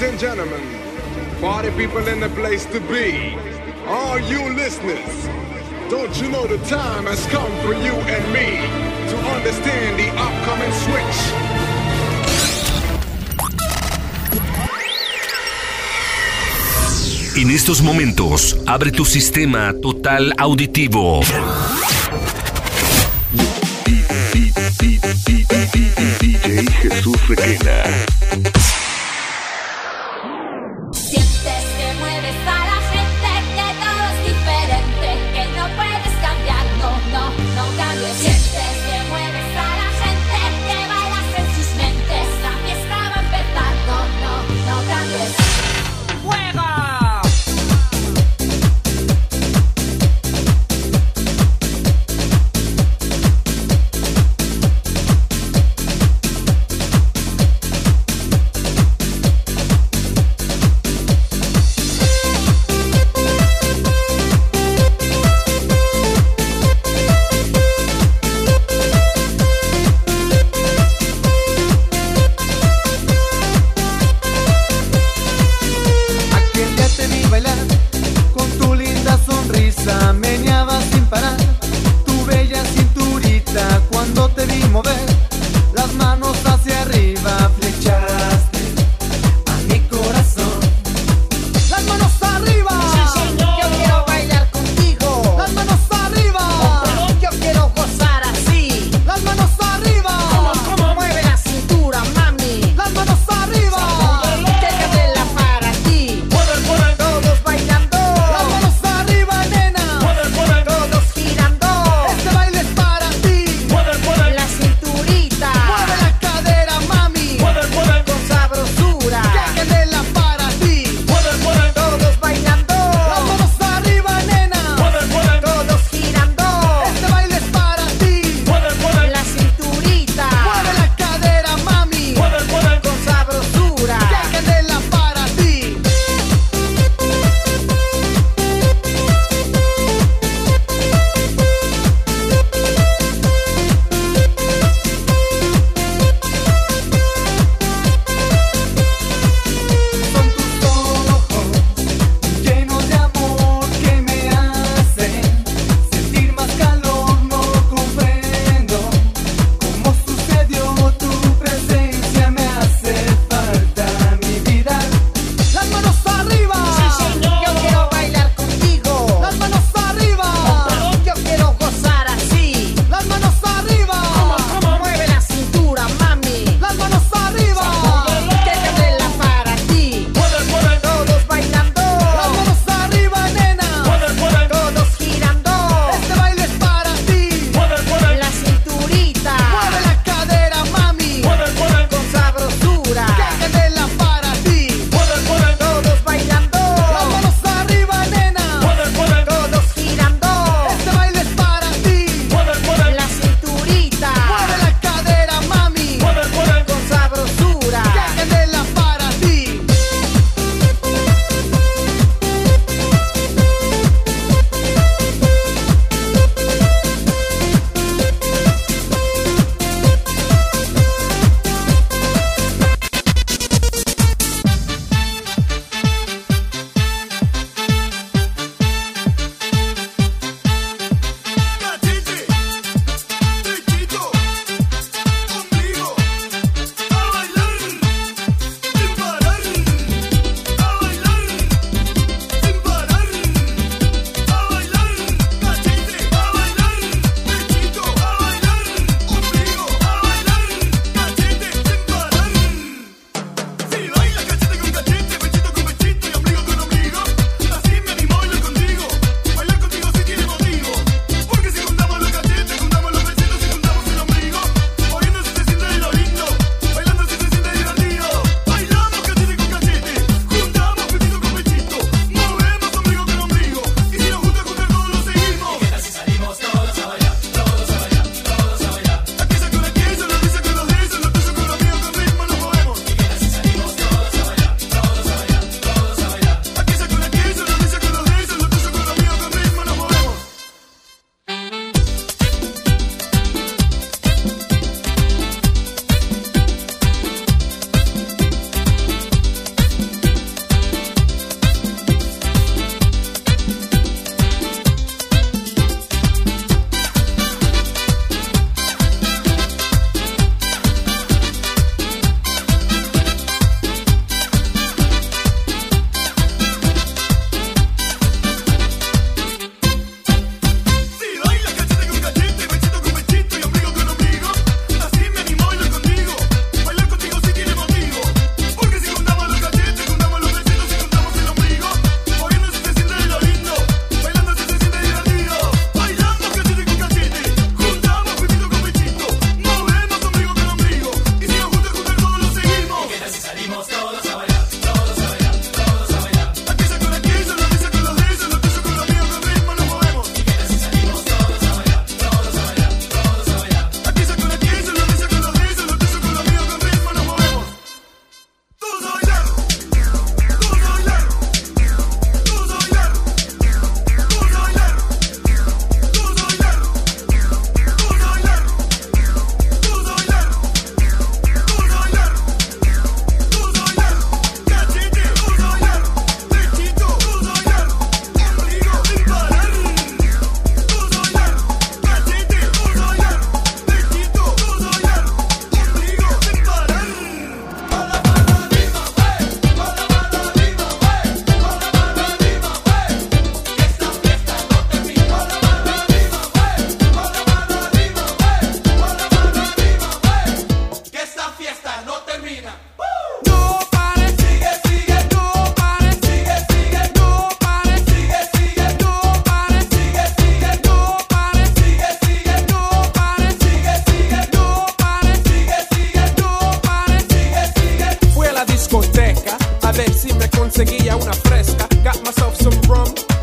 Ladies and gentlemen, party people in the place to be. All you listeners, don't you know the time has come for you and me to understand the upcoming switch? En estos momentos, abre tu sistema total auditivo. DJ Jesús Requena.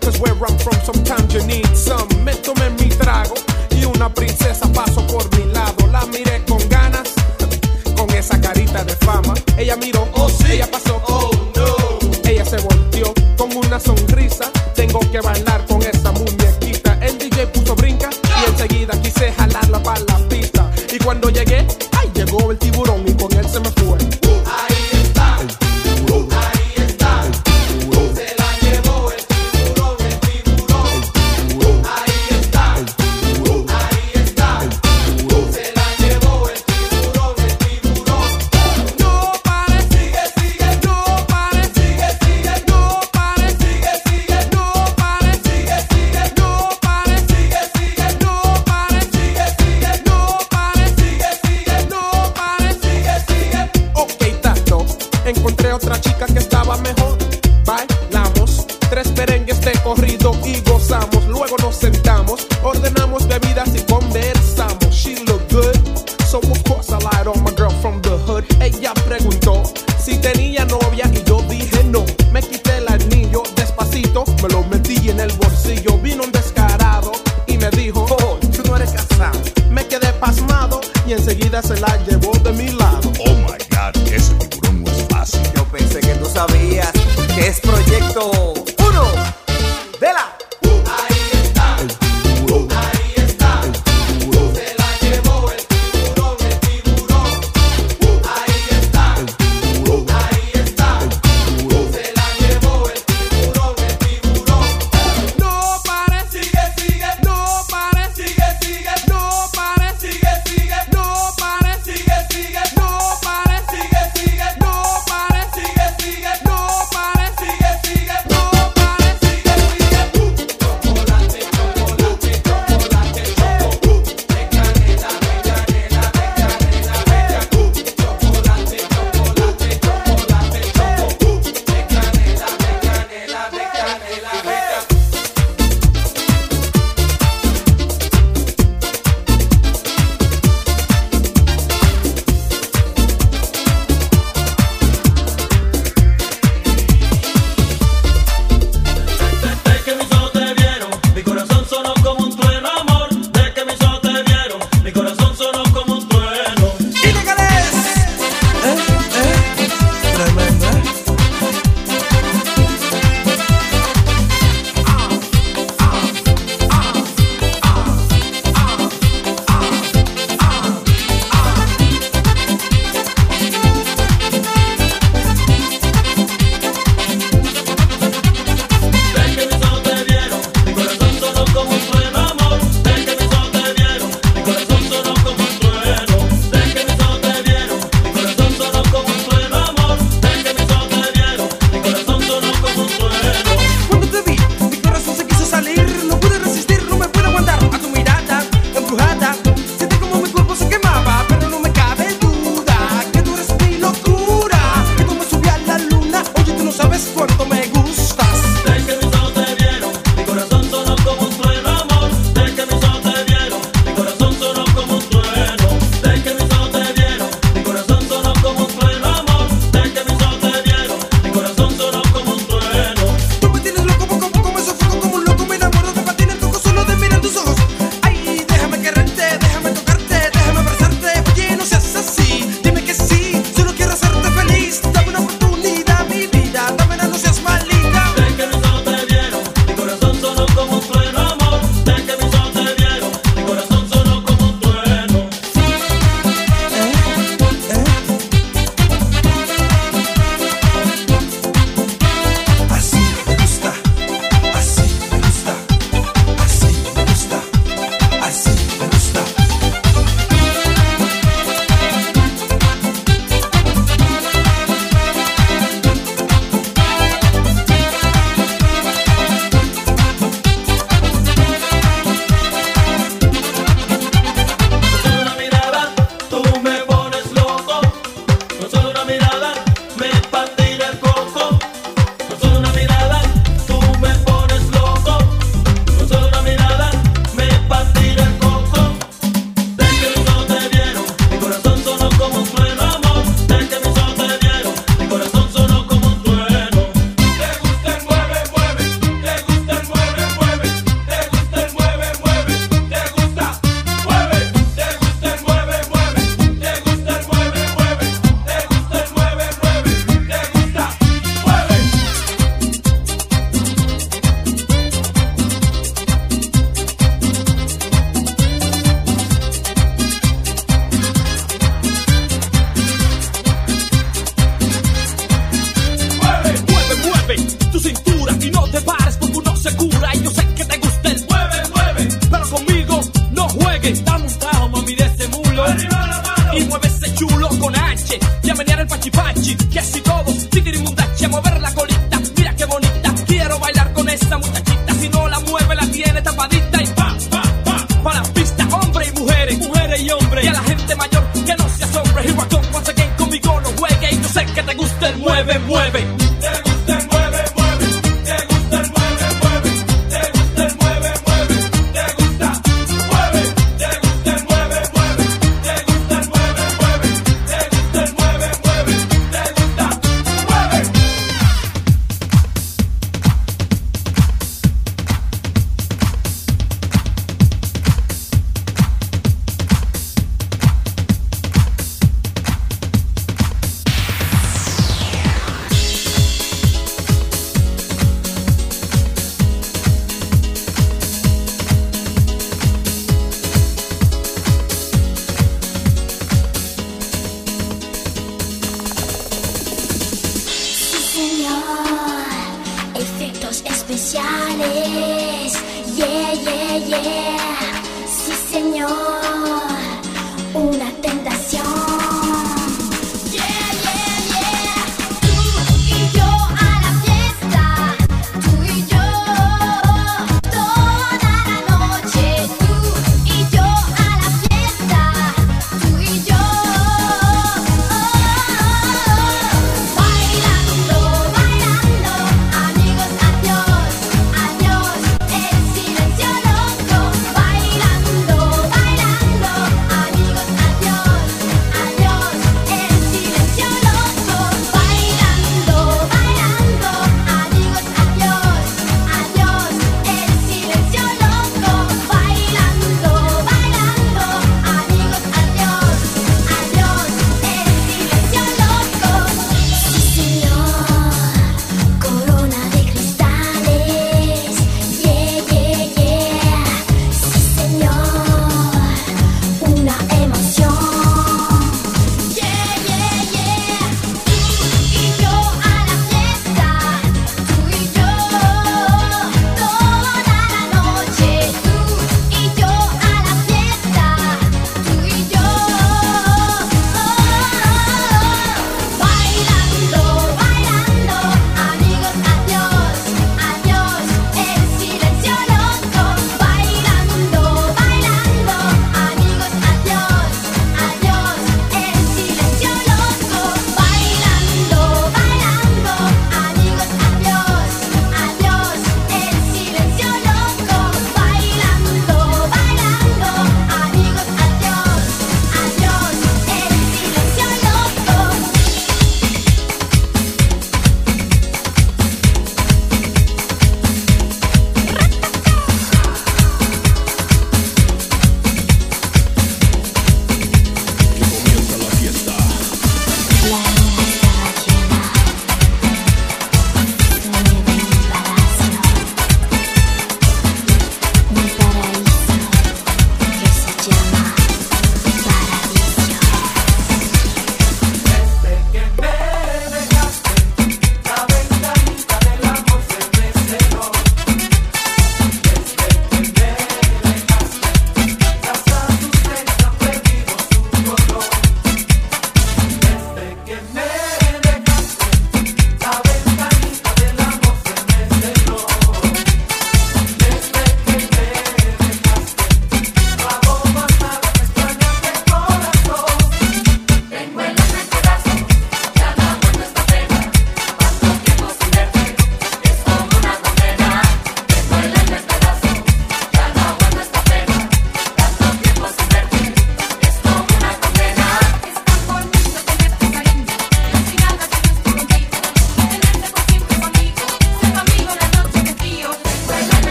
Cause where I'm from sometimes you need some Me tomé mi trago. Y una princesa pasó por mi lado La miré con ganas, con esa carita de fama. Ella miró, oh sí, ella pasó, oh no. Ella se volteó con una sonrisa, tengo que bailar.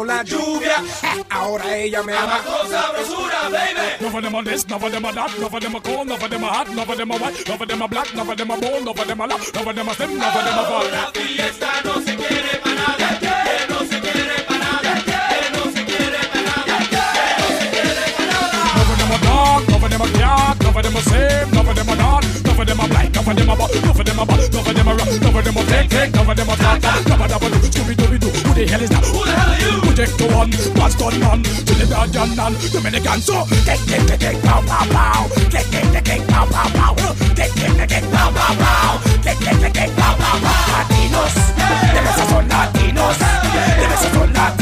vino la lluvia. Ahora ella me ama. con sabrosura, baby. No of them a this, no of them a that, no of them a cold, no of them a hot, no of them a white, no of them a black, no of them a bone, no of them a loud, no of them a slim, no of them a bald. La fiesta no se quiere para nada. No se quiere para nada. No se quiere para nada. No se quiere para nada. None of them are dark, dark, same, not, none of them are black, do, Who the hell is that? Who the hell are you? take to one. Bastard man, to the Belgian man, Dominican. So, take, take, take, take, pow, pow, pow. Take, take, take, take, pow, pow, pow. Take, take, take, take, pow, pow, pow. Take, take, take, take, pow, pow, pow. Latinos, the best son Latinos, Latinos.